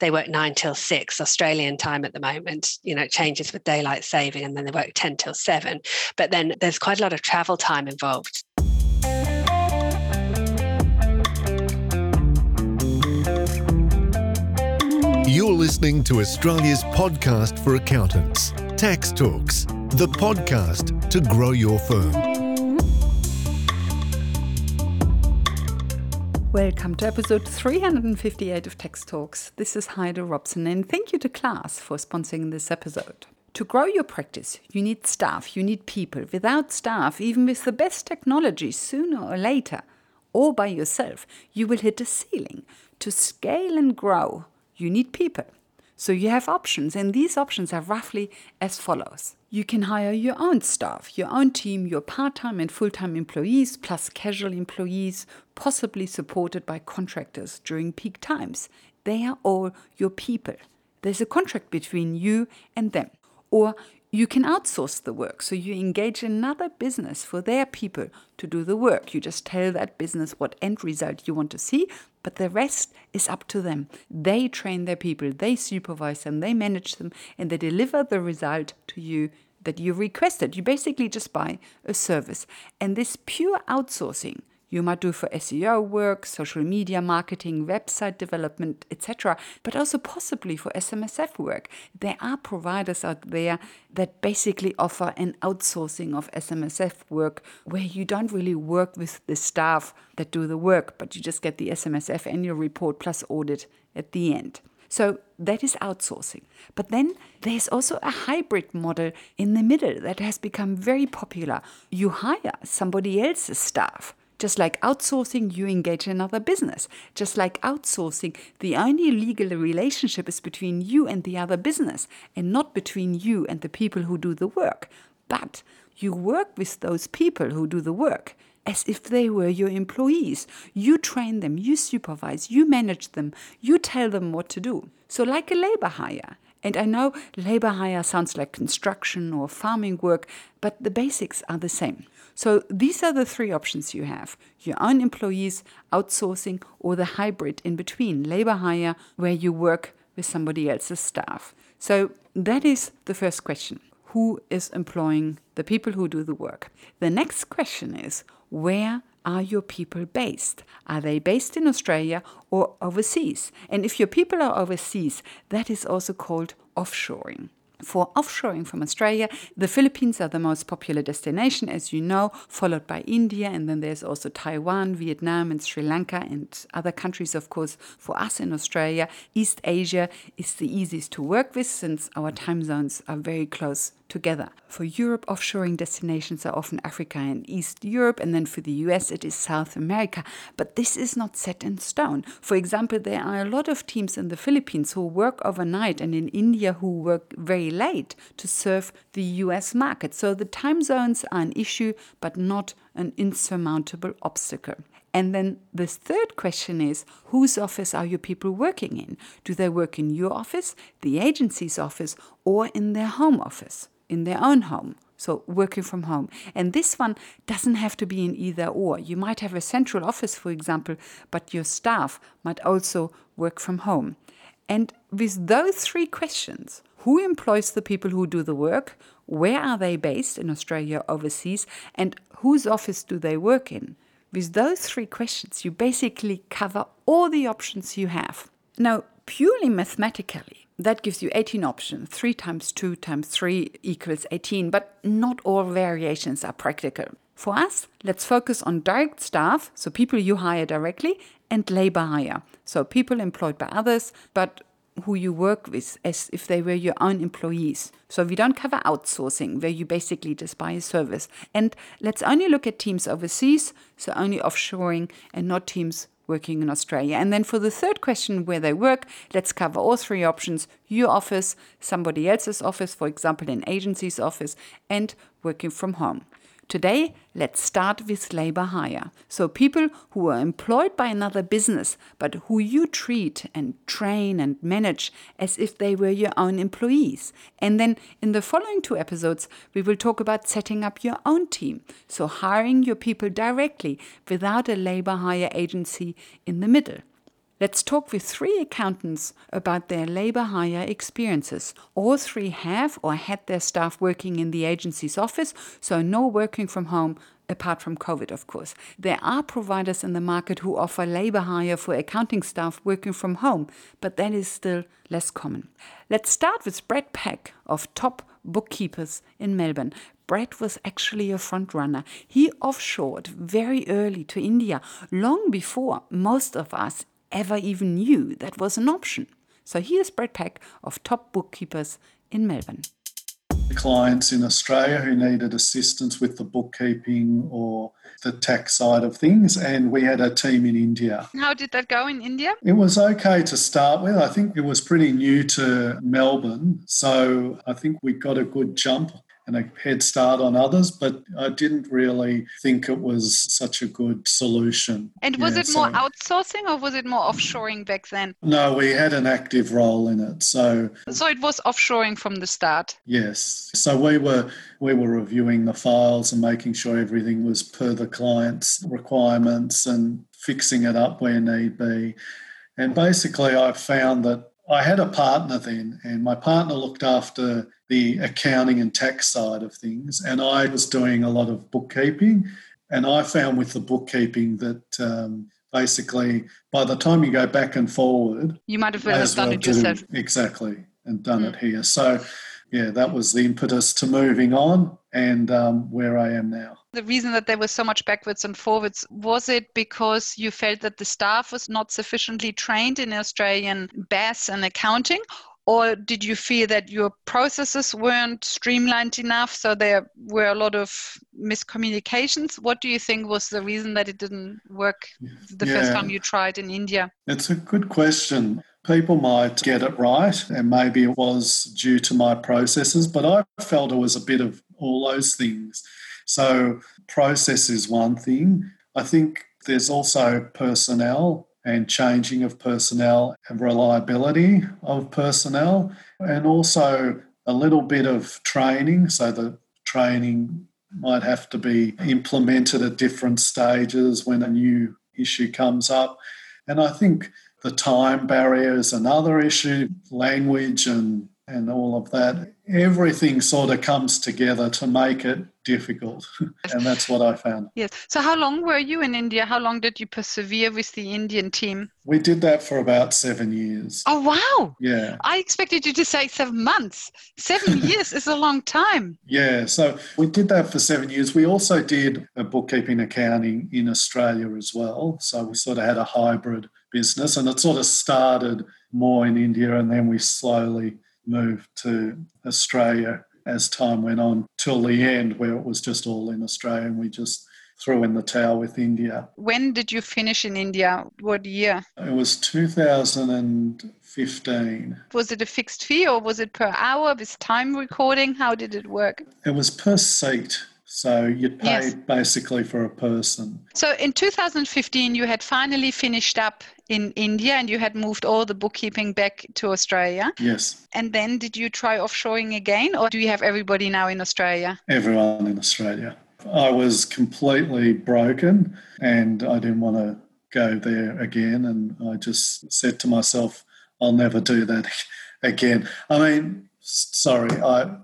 they work nine till six Australian time at the moment. You know, it changes with daylight saving and then they work 10 till seven. But then there's quite a lot of travel time involved. You're listening to Australia's podcast for accountants, Tax Talks, the podcast to grow your firm. Welcome to episode 358 of Tax Talks. This is Heide Robson, and thank you to Class for sponsoring this episode. To grow your practice, you need staff, you need people. Without staff, even with the best technology, sooner or later, or by yourself, you will hit a ceiling. To scale and grow, you need people. So you have options, and these options are roughly as follows. You can hire your own staff, your own team, your part time and full time employees, plus casual employees, possibly supported by contractors during peak times. They are all your people. There's a contract between you and them. Or you can outsource the work, so you engage another business for their people to do the work. You just tell that business what end result you want to see, but the rest is up to them. They train their people, they supervise them, they manage them, and they deliver the result to you that you requested. You basically just buy a service. And this pure outsourcing you might do for SEO work, social media marketing, website development, etc., but also possibly for SMSF work. There are providers out there that basically offer an outsourcing of SMSF work where you don't really work with the staff that do the work, but you just get the SMSF annual report plus audit at the end. So that is outsourcing. But then there's also a hybrid model in the middle that has become very popular. You hire somebody else's staff just like outsourcing, you engage in another business. Just like outsourcing, the only legal relationship is between you and the other business and not between you and the people who do the work. But you work with those people who do the work as if they were your employees. You train them, you supervise, you manage them, you tell them what to do. So, like a labor hire. And I know labor hire sounds like construction or farming work, but the basics are the same. So these are the three options you have your own employees, outsourcing, or the hybrid in between, labor hire, where you work with somebody else's staff. So that is the first question. Who is employing the people who do the work? The next question is where are your people based? Are they based in Australia or overseas? And if your people are overseas, that is also called offshoring. For offshoring from Australia, the Philippines are the most popular destination, as you know, followed by India, and then there's also Taiwan, Vietnam, and Sri Lanka, and other countries, of course. For us in Australia, East Asia is the easiest to work with since our time zones are very close together. For Europe, offshoring destinations are often Africa and East Europe, and then for the US, it is South America. But this is not set in stone. For example, there are a lot of teams in the Philippines who work overnight and in India who work very late to serve the US market. So the time zones are an issue, but not an insurmountable obstacle. And then the third question is whose office are your people working in? Do they work in your office, the agency's office, or in their home office? In their own home. So, working from home. And this one doesn't have to be in either or. You might have a central office, for example, but your staff might also work from home. And with those three questions who employs the people who do the work? Where are they based in Australia, overseas? And whose office do they work in? With those three questions, you basically cover all the options you have. Now, purely mathematically, that gives you 18 options. 3 times 2 times 3 equals 18, but not all variations are practical. For us, let's focus on direct staff, so people you hire directly, and labor hire, so people employed by others, but who you work with as if they were your own employees. So we don't cover outsourcing, where you basically just buy a service. And let's only look at teams overseas, so only offshoring and not teams working in Australia. And then for the third question, where they work, let's cover all three options your office, somebody else's office, for example, an agency's office, and working from home. Today, let's start with labor hire. So, people who are employed by another business, but who you treat and train and manage as if they were your own employees. And then in the following two episodes, we will talk about setting up your own team. So, hiring your people directly without a labor hire agency in the middle. Let's talk with three accountants about their labor hire experiences. All three have or had their staff working in the agency's office, so no working from home apart from COVID, of course. There are providers in the market who offer labor hire for accounting staff working from home, but that is still less common. Let's start with Brett Peck of Top Bookkeepers in Melbourne. Brett was actually a front runner. He offshored very early to India, long before most of us ever even knew that was an option. So here's Brett Peck of Top Bookkeepers in Melbourne clients in Australia who needed assistance with the bookkeeping or the tax side of things, and we had a team in India. How did that go in India? It was okay to start with. I think it was pretty new to Melbourne, so I think we got a good jump and a head start on others, but I didn't really think it was such a good solution. And was yeah, it more so, outsourcing or was it more offshoring back then? No, we had an active role in it. So So it was offshoring from the start. Yes. So we were we were reviewing the files and making sure everything was per the client's requirements and fixing it up where need be. And basically I found that I had a partner then, and my partner looked after the accounting and tax side of things, and I was doing a lot of bookkeeping. And I found with the bookkeeping that um, basically by the time you go back and forward, you might have, well done it yourself. Exactly, and done mm. it here. So, yeah, that was the impetus to moving on and um, where I am now. The reason that there was so much backwards and forwards was it because you felt that the staff was not sufficiently trained in Australian BAS and accounting, or did you feel that your processes weren't streamlined enough so there were a lot of miscommunications what do you think was the reason that it didn't work the yeah. first time you tried in india it's a good question people might get it right and maybe it was due to my processes but i felt it was a bit of all those things so process is one thing i think there's also personnel and changing of personnel and reliability of personnel, and also a little bit of training. So the training might have to be implemented at different stages when a new issue comes up. And I think the time barrier is another issue, language and and all of that. Everything sort of comes together to make it difficult. and that's what I found. Yes. So, how long were you in India? How long did you persevere with the Indian team? We did that for about seven years. Oh, wow. Yeah. I expected you to say seven months. Seven years is a long time. Yeah. So, we did that for seven years. We also did a bookkeeping accounting in Australia as well. So, we sort of had a hybrid business and it sort of started more in India and then we slowly moved to Australia as time went on till the end, where it was just all in Australia and we just threw in the towel with India. When did you finish in India? What year? It was 2015. Was it a fixed fee or was it per hour with time recording? How did it work? It was per seat. So you'd pay yes. basically for a person. So in 2015, you had finally finished up in India and you had moved all the bookkeeping back to Australia. Yes. And then did you try offshoring again or do you have everybody now in Australia? Everyone in Australia. I was completely broken and I didn't want to go there again. And I just said to myself, I'll never do that again. I mean, sorry, I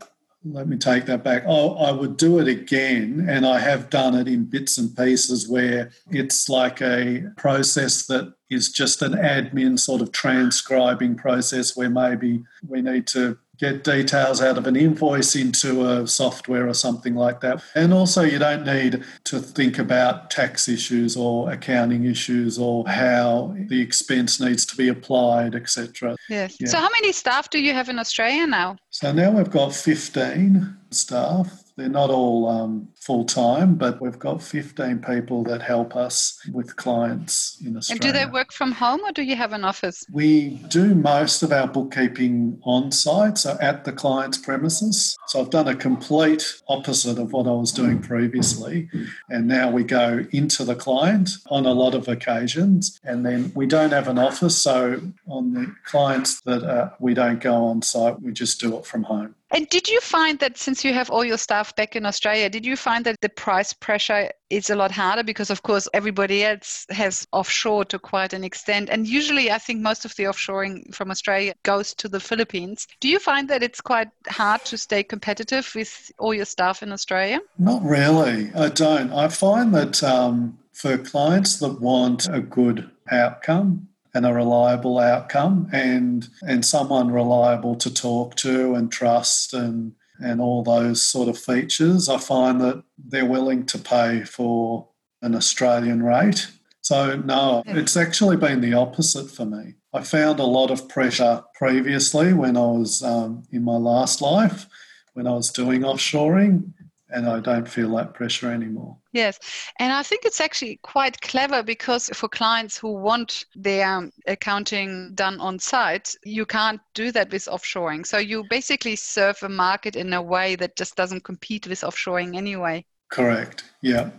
let me take that back. Oh, I would do it again, and I have done it in bits and pieces where it's like a process that is just an admin sort of transcribing process where maybe we need to get details out of an invoice into a software or something like that. And also, you don't need to think about tax issues or accounting issues or how the expense needs to be applied, etc. Yes. Yeah. So, how many staff do you have in Australia now? So, now we've got 15 staff. They're not all um, full time, but we've got 15 people that help us with clients in Australia. And do they work from home or do you have an office? We do most of our bookkeeping on site, so at the client's premises. So I've done a complete opposite of what I was doing previously. And now we go into the client on a lot of occasions. And then we don't have an office. So on the clients that uh, we don't go on site, we just do it from home. And did you find that since you have all your staff back in Australia, did you find that the price pressure is a lot harder because, of course, everybody else has offshore to quite an extent. And usually, I think most of the offshoring from Australia goes to the Philippines. Do you find that it's quite hard to stay competitive with all your staff in Australia? Not really. I don't. I find that um, for clients that want a good outcome, and a reliable outcome and and someone reliable to talk to and trust and and all those sort of features, I find that they're willing to pay for an Australian rate. So, no, it's actually been the opposite for me. I found a lot of pressure previously when I was um, in my last life, when I was doing offshoring, and I don't feel that pressure anymore. Yes, and I think it's actually quite clever because for clients who want their um, accounting done on site, you can't do that with offshoring. So you basically serve a market in a way that just doesn't compete with offshoring anyway. Correct, yeah.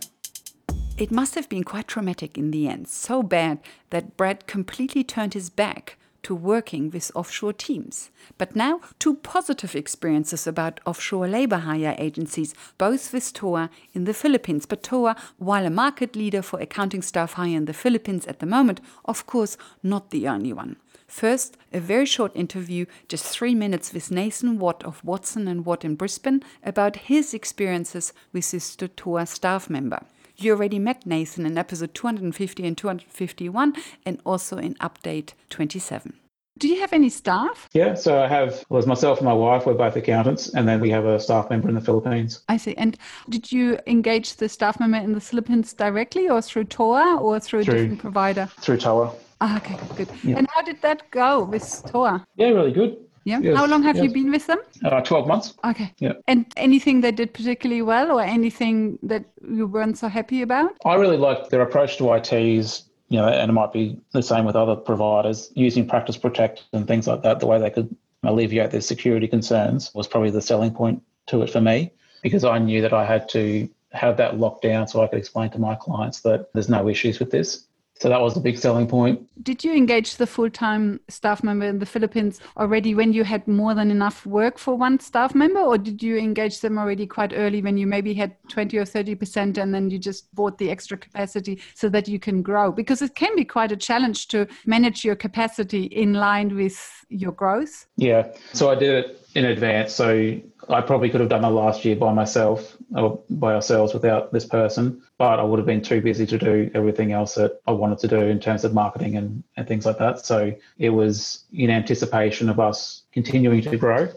It must have been quite traumatic in the end, so bad that Brett completely turned his back to working with offshore teams. But now, two positive experiences about offshore labor hire agencies, both with TOA in the Philippines. But TOA, while a market leader for accounting staff hire in the Philippines at the moment, of course, not the only one. First, a very short interview, just three minutes, with Nathan Watt of Watson and Watt in Brisbane about his experiences with this TOA staff member. You already met Nathan in episode 250 and 251 and also in update 27. Do you have any staff? Yeah, so I have, well, it's myself and my wife, we're both accountants, and then we have a staff member in the Philippines. I see. And did you engage the staff member in the Philippines directly or through TOA or through, through a different provider? Through TOA. Ah, okay, good. Yeah. And how did that go with TOA? Yeah, really good. Yeah. Yes, How long have yes. you been with them? Uh, 12 months. Okay. Yeah. And anything they did particularly well or anything that you weren't so happy about? I really liked their approach to ITs, you know, and it might be the same with other providers, using Practice Protect and things like that, the way they could alleviate their security concerns was probably the selling point to it for me because I knew that I had to have that locked down so I could explain to my clients that there's no issues with this. So that was the big selling point. Did you engage the full time staff member in the Philippines already when you had more than enough work for one staff member, or did you engage them already quite early when you maybe had 20 or 30% and then you just bought the extra capacity so that you can grow? Because it can be quite a challenge to manage your capacity in line with your growth. Yeah. So I did it in advance. So I probably could have done the last year by myself or by ourselves without this person, but I would have been too busy to do everything else that I wanted to do in terms of marketing and, and things like that. So it was in anticipation of us continuing to grow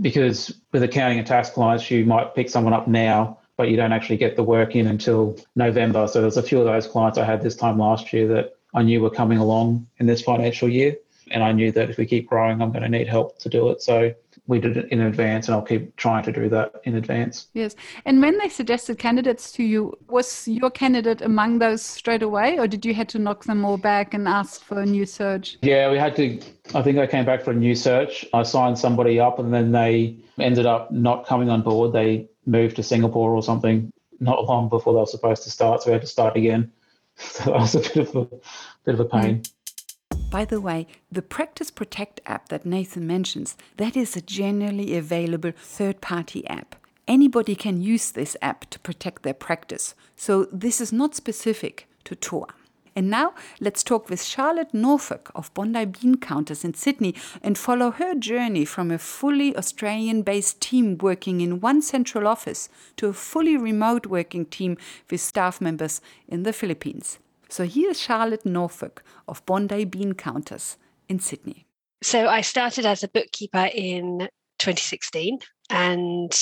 because with accounting and tax clients, you might pick someone up now, but you don't actually get the work in until November. So there's a few of those clients I had this time last year that I knew were coming along in this financial year. And I knew that if we keep growing, I'm going to need help to do it. So we did it in advance and I'll keep trying to do that in advance. Yes. And when they suggested candidates to you, was your candidate among those straight away or did you had to knock them all back and ask for a new search? Yeah, we had to I think I came back for a new search. I signed somebody up and then they ended up not coming on board. They moved to Singapore or something not long before they were supposed to start, so we had to start again. So that was a bit of a bit of a pain. Mm. By the way, the Practice Protect app that Nathan mentions, that is a generally available third-party app. Anybody can use this app to protect their practice, so this is not specific to TOA. And now let's talk with Charlotte Norfolk of Bondi Bean Counters in Sydney and follow her journey from a fully Australian based team working in one central office to a fully remote working team with staff members in the Philippines. So here's Charlotte Norfolk of Bondi Bean Counters in Sydney. So I started as a bookkeeper in 2016 and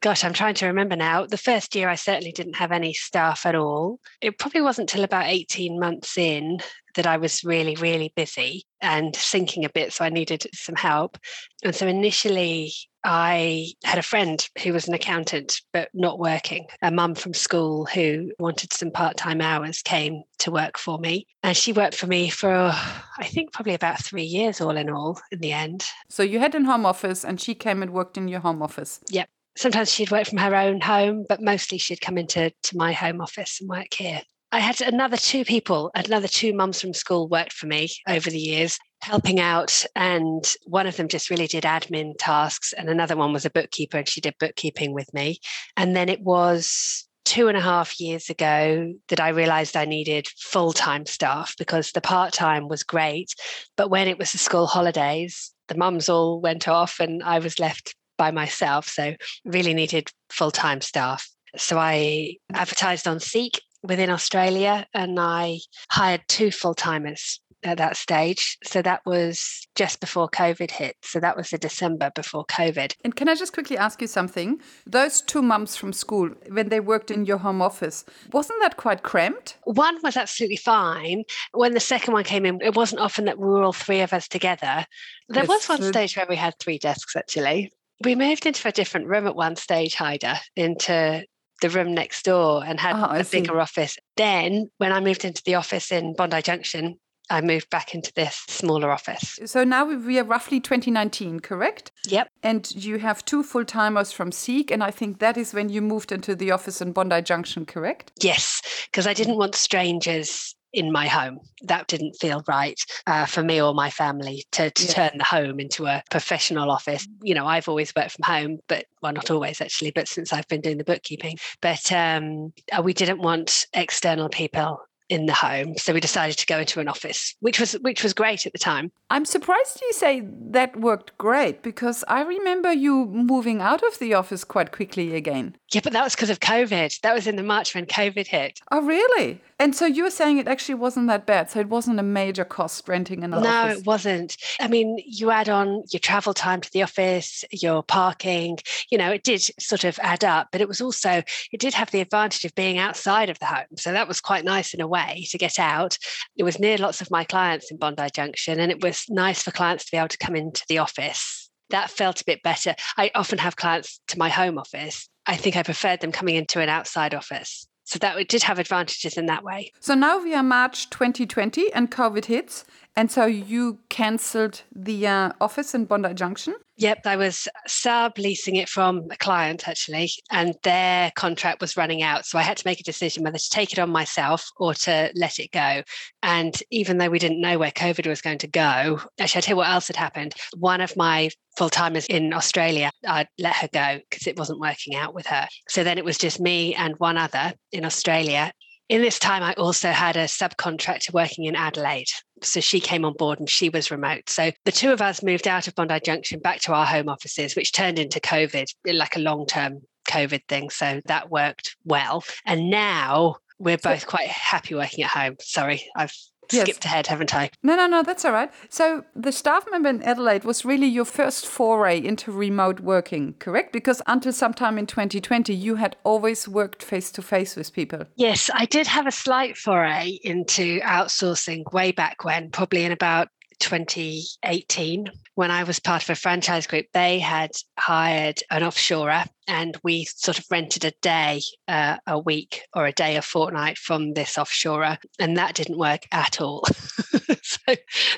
gosh, I'm trying to remember now. The first year, I certainly didn't have any staff at all. It probably wasn't till about 18 months in that I was really, really busy and sinking a bit. So I needed some help. And so initially, I had a friend who was an accountant, but not working. A mum from school who wanted some part time hours came to work for me. And she worked for me for, I think, probably about three years, all in all, in the end. So you had a home office and she came and worked in your home office? Yep. Sometimes she'd work from her own home, but mostly she'd come into to my home office and work here. I had another two people, another two mums from school worked for me over the years, helping out. And one of them just really did admin tasks, and another one was a bookkeeper, and she did bookkeeping with me. And then it was two and a half years ago that I realized I needed full time staff because the part time was great. But when it was the school holidays, the mums all went off and I was left by myself. So, really needed full time staff. So, I advertised on Seek within Australia and I hired two full timers at that stage. So that was just before COVID hit. So that was the December before COVID. And can I just quickly ask you something? Those two mums from school, when they worked in your home office, wasn't that quite cramped? One was absolutely fine. When the second one came in, it wasn't often that we were all three of us together. There was one stage where we had three desks actually. We moved into a different room at one stage, Heide, into the room next door and had oh, a bigger office. Then, when I moved into the office in Bondi Junction, I moved back into this smaller office. So now we are roughly 2019, correct? Yep. And you have two full timers from Seek, and I think that is when you moved into the office in Bondi Junction, correct? Yes, because I didn't want strangers in my home. That didn't feel right uh, for me or my family to, to yeah. turn the home into a professional office. You know, I've always worked from home, but well, not always actually, but since I've been doing the bookkeeping. But um, uh, we didn't want external people in the home so we decided to go into an office which was which was great at the time i'm surprised you say that worked great because i remember you moving out of the office quite quickly again yeah but that was because of covid that was in the march when covid hit oh really and so you were saying it actually wasn't that bad. So it wasn't a major cost renting an no, office. No, it wasn't. I mean, you add on your travel time to the office, your parking, you know, it did sort of add up, but it was also, it did have the advantage of being outside of the home. So that was quite nice in a way to get out. It was near lots of my clients in Bondi Junction, and it was nice for clients to be able to come into the office. That felt a bit better. I often have clients to my home office. I think I preferred them coming into an outside office. So that it did have advantages in that way. So now we are March 2020 and COVID hits. And so you cancelled the uh, office in Bondi Junction? Yep, I was subleasing it from a client actually, and their contract was running out. So I had to make a decision whether to take it on myself or to let it go. And even though we didn't know where COVID was going to go, actually, I'll tell you what else had happened. One of my full timers in Australia, I'd let her go because it wasn't working out with her. So then it was just me and one other in Australia. In this time, I also had a subcontractor working in Adelaide. So she came on board and she was remote. So the two of us moved out of Bondi Junction back to our home offices, which turned into COVID, like a long term COVID thing. So that worked well. And now we're both quite happy working at home. Sorry, I've yes. skipped ahead, haven't I? No, no, no, that's all right. So the staff member in Adelaide was really your first foray into remote working, correct? Because until sometime in 2020, you had always worked face to face with people. Yes, I did have a slight foray into outsourcing way back when, probably in about 2018 when I was part of a franchise group, they had hired an offshorer and we sort of rented a day uh, a week or a day a fortnight from this offshorer. And that didn't work at all. so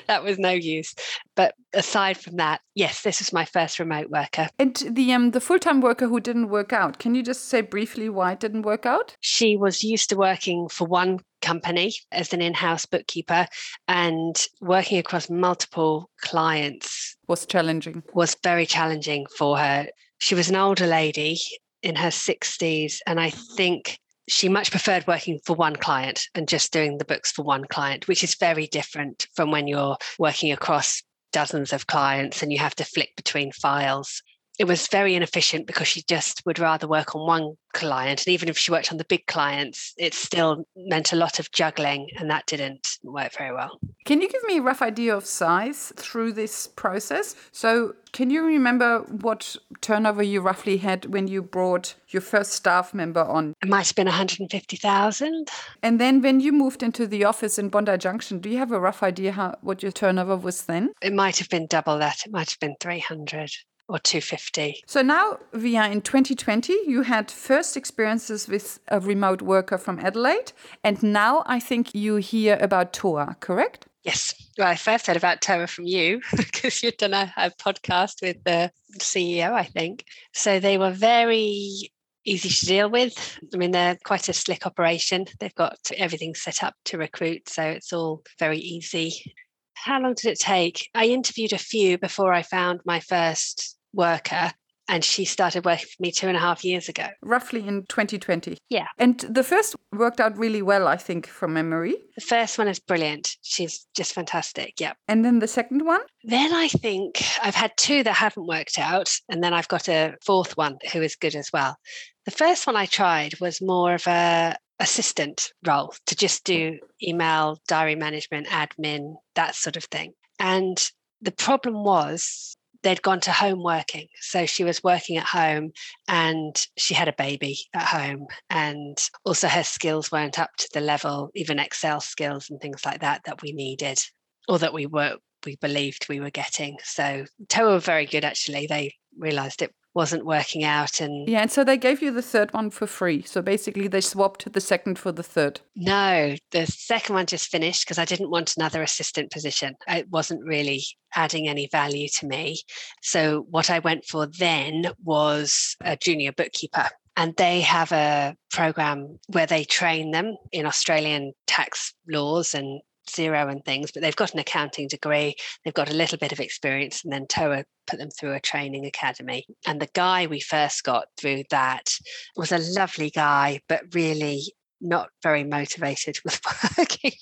that was no use. But aside from that, yes, this was my first remote worker. And the um, the full time worker who didn't work out, can you just say briefly why it didn't work out? She was used to working for one company as an in house bookkeeper and working across multiple clients was challenging. Was very challenging for her. She was an older lady in her 60s, and I think she much preferred working for one client and just doing the books for one client, which is very different from when you're working across dozens of clients and you have to flick between files it was very inefficient because she just would rather work on one client. And even if she worked on the big clients, it still meant a lot of juggling, and that didn't work very well. Can you give me a rough idea of size through this process? So, can you remember what turnover you roughly had when you brought your first staff member on? It might have been 150,000. And then when you moved into the office in Bondi Junction, do you have a rough idea how what your turnover was then? It might have been double that. It might have been 300 or 250. So now we are in 2020. You had first experiences with a remote worker from Adelaide, and now I think you hear about Toa, correct? Yes. Well, I first heard about Toa from you because you'd done a, a podcast with the CEO, I think. So they were very easy to deal with. I mean, they're quite a slick operation. They've got everything set up to recruit, so it's all very easy how long did it take? I interviewed a few before I found my first worker. and she started working for me two and a half years ago. Roughly in 2020. Yeah. And the first worked out really well, I think, from memory. The first one is brilliant. She's just fantastic. Yeah. And then the second one? Then I think I've had two that haven't worked out. And then I've got a fourth one who is good as well. The first one I tried was more of a assistant role to just do mm. email, diary management, admin, that sort of thing. And the problem was they'd gone to home working. So she was working at home and she had a baby at home. And also her skills weren't up to the level, even Excel skills and things like that, that we needed or that we were we believed we were getting. So Toa were very good actually. They realized it wasn't working out and yeah and so they gave you the third one for free. So basically they swapped the second for the third. No the second one just finished because i didn't want another assistant position. It wasn't really adding any value to me. So what i went for then was a junior bookkeeper and they have a program where they train them in australian tax laws and Xero and things, but they've got an accounting degree, they've got a little bit of experience, and then TOA put them through a training academy. And the guy we first got through that was a lovely guy, but really not very motivated with working.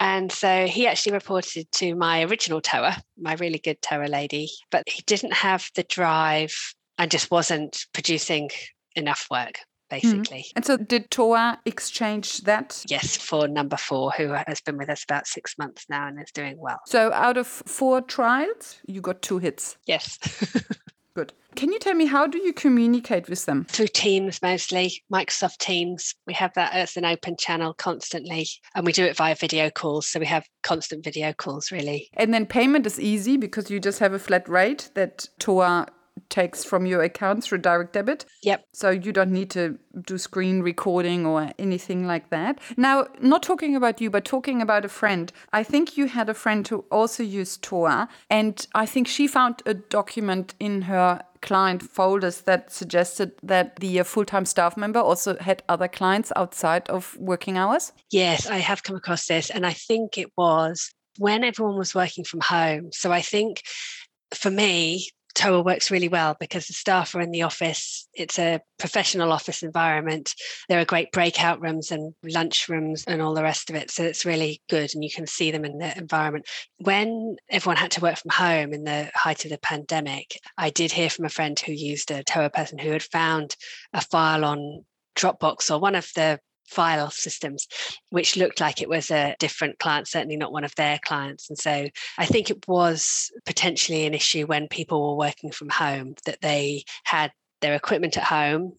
And so he actually reported to my original Toa, my really good Toa lady, but he didn't have the drive and just wasn't producing enough work. Mm-hmm. basically. Mm. And so did Toa exchange that? Yes, for number four, who has been with us about six months now and is doing well. So out of four trials, you got two hits? Yes. Good. Can you tell me how do you communicate with them? Through Teams mostly, Microsoft Teams. We have that as an open channel constantly, and we do it via video calls. So we have constant video calls, really. And then payment is easy because you just have a flat rate that Toa takes from your account through direct debit. Yep. So you don't need to do screen recording or anything like that. Now, not talking about you, but talking about a friend. I think you had a friend who also used Toa, and I think she found a document in her client folders that suggested that the uh, full time staff member also had other clients outside of working hours? Yes, I have come across this. And I think it was when everyone was working from home. So I think for me, TOA works really well because the staff are in the office. It's a professional office environment. There are great breakout rooms and lunch rooms and all the rest of it. So it's really good and you can see them in the environment. When everyone had to work from home in the height of the pandemic, I did hear from a friend who used a TOA person who had found a file on Dropbox or one of the file systems, which looked like it was a different client, certainly not one of their clients. And so I think it was potentially an issue when people were working from home that they had their equipment at home.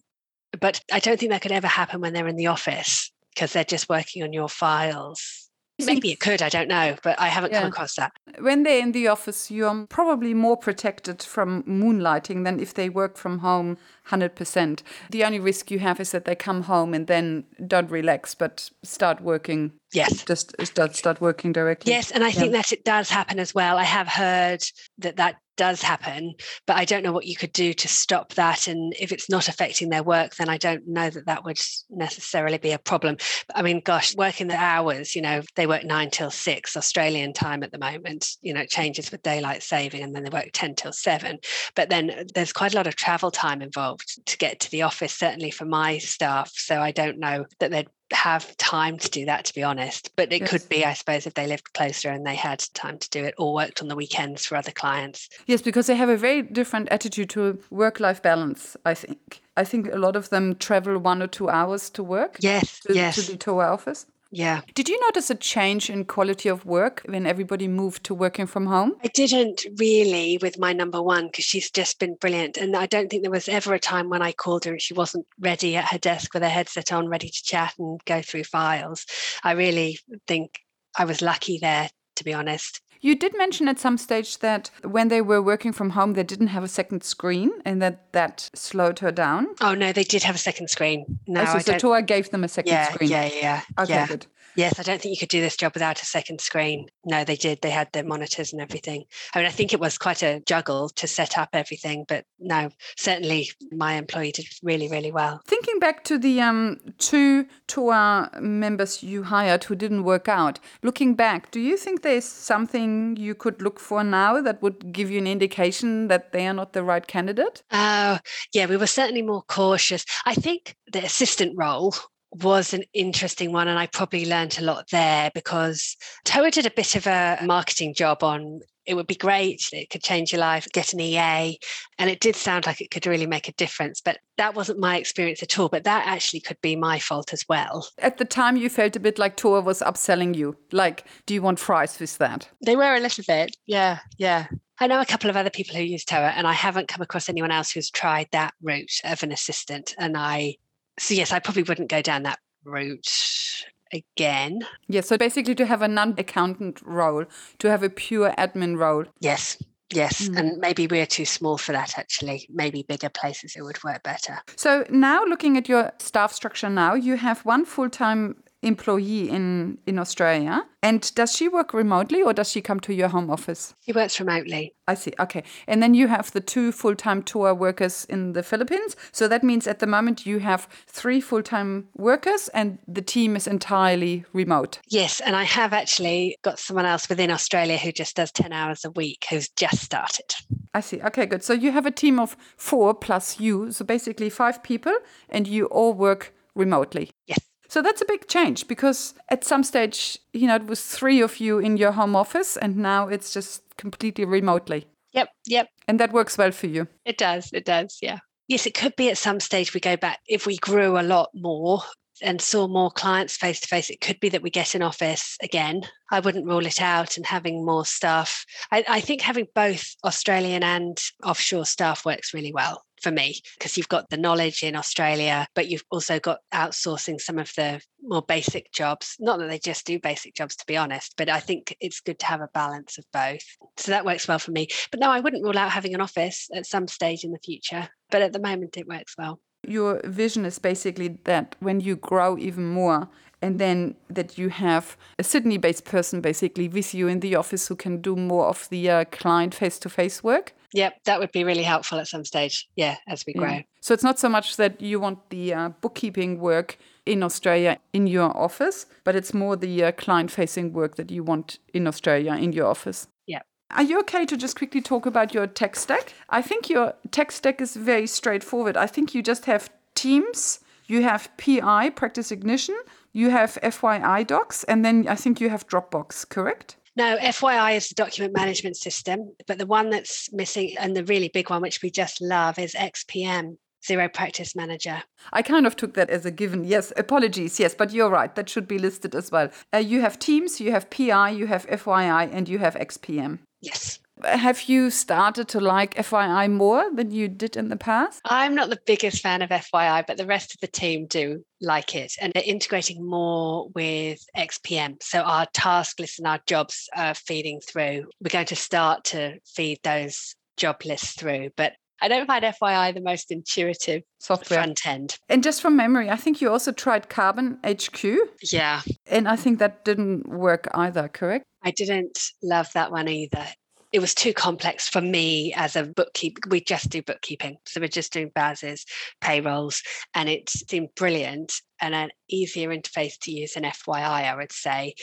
But I don't think that could ever happen when they're in the office because they're just working on your files Maybe it could, I don't know, but I haven't yeah. come across that. When they're in the office, you're probably more protected from moonlighting than if they work from home 100%. The only risk you have is that they come home and then don't relax, but start working. Yes. Just start, start working directly. Yes, and I yeah. think that it does happen as well. I have heard that that does happen, but I don't know what you could do to stop that. And if it's not affecting their work, then I don't know that that would necessarily be a problem. I mean, gosh, working the hours, you know, they work nine till six Australian time at the moment, you know, it changes with daylight saving and then they work 10 till seven. But then uh, there's quite a lot of travel time involved to get to the office, certainly for my staff. So I don't know that they'd have time to do that to be honest but it yes. could be i suppose if they lived closer and they had time to do it or worked on the weekends for other clients yes because they have a very different attitude to work life balance i think i think a lot of them travel one or two hours to work yes to, yes. to the toa office yeah. Did you notice a change in quality of work when everybody moved to working from home? I didn't really with my number one because she's just been brilliant. And I don't think there was ever a time when I called her and she wasn't ready at her desk with her headset on, ready to chat and go through files. I really think I was lucky there, to be honest. You did mention at some stage that when they were working from home, they didn't have a second screen and that that slowed her down. Oh, no, they did have a second screen. No, oh, so, so Toa gave them a second yeah, screen. Yeah, yeah. Okay, yeah. good. Yes, I don't think you could do this job without a second screen. No, they did. They had their monitors and everything. I mean, I think it was quite a juggle to set up everything, but no, certainly my employee did really, really well. Thinking back to the um, two Toa members you hired who didn't work out, looking back, do you think there's something you could look for now that would give you an indication that they are not the right candidate? Oh, yeah, we were certainly more cautious. I think the assistant role was an interesting one and I probably learned a lot there because Toa did a bit of a marketing job on it would be great it could change your life get an ea and it did sound like it could really make a difference but that wasn't my experience at all but that actually could be my fault as well at the time you felt a bit like Toa was upselling you like do you want fries with that they were a little bit yeah yeah I know a couple of other people who use Toa, and I haven't come across anyone else who's tried that route of an assistant. And I so yes, I probably wouldn't go down that route again. Yes, so basically to have a non-accountant role, to have a pure admin role. Yes. Yes, mm. and maybe we're too small for that actually. Maybe bigger places it would work better. So now looking at your staff structure now, you have one full-time employee in in Australia. And does she work remotely or does she come to your home office? She works remotely. I see. Okay. And then you have the two full-time Toa workers in the Philippines. So that means at the moment you have three full-time workers and the team is entirely remote. Yes, and I have actually got someone else within Australia who just does 10 hours a week who's just started. I see. Okay, good. So you have a team of 4 plus you, so basically 5 people and you all work remotely. Yes. So that's a big change because at some stage, you know, it was three of you in your home office and now it's just completely remotely. Yep, yep. And that works well for you. It does, it does, yeah. Yes, it could be at some stage we go back if we grew a lot more and saw more clients face to face, it could be that we get an office again. I wouldn't rule it out and having more staff. I, I think having both Australian and offshore staff works really well for me because you've got the knowledge in Australia, but you've also got outsourcing some of the more basic jobs. Not that they just do basic jobs, to be honest, but I think it's good to have a balance of both. So that works well for me. But no, I wouldn't rule out having an office at some stage in the future. But at the moment, it works well your vision is basically that when you grow even more and then that you have a Sydney based person basically with you in the office who can do more of the uh, client face to face work. Yep, that would be really helpful at some stage. Yeah, as we grow. Yeah. So it's not so much that you want the uh, bookkeeping work in Australia in your office, but it's more the uh, client facing work that you want in Australia in your office. Yeah. Are you okay to just quickly talk about your tech stack? I think your tech stack is very straightforward. I think you just have Teams, you have PI, Practice Ignition, you have FYI Docs, and then I think you have Dropbox, correct? No, FYI is the document management system, but the one that's missing and the really big one, which we just love, is XPM. Xero Practice Manager. I kind of took that as a given. Yes, apologies. Yes, but you're right. That should be listed as well. Uh, you have Teams, you have PI, you have FYI, and you have XPM. Yes. Have you started to like FYI more than you did in the past? I'm not the biggest fan of FYI, but the rest of the team do like it. And they're integrating more with XPM. So our task lists and our jobs are feeding through. We're going to start to feed those job lists through. But I don't find FYI the most intuitive software front end. And just from memory, I think you also tried Karbon HQ. Yeah. And I think that didn't work either, correct? I didn't love that one either. It was too complex for me as a bookkeeper. We just do bookkeeping. So we're just doing BASs, payrolls, and it seemed brilliant and an easier interface to use than FYI, I would say.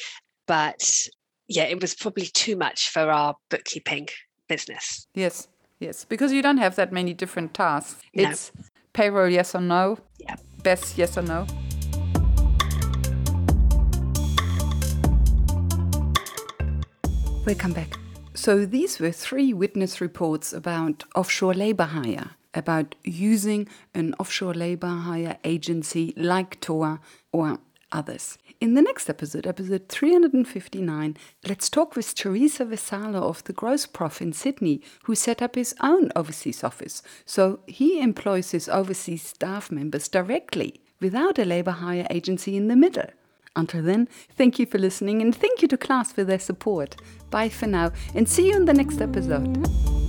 But yeah, it was probably too much for our bookkeeping business. Yes, yes, because you don't have that many different tasks. No. It's payroll, yes or no. Yeah. BAS, yes or no. Welcome back. So, these were three witness reports about offshore labor hire, about using an offshore labor hire agency like TOA or others. In the next episode, episode 359, let's talk with Teresa Vesala of the Growth in Sydney, who set up his own overseas office. So he employs his overseas staff members directly without a labor hire agency in the middle. Until then, thank you for listening and thank you to class for their support. Bye for now and see you in the next episode.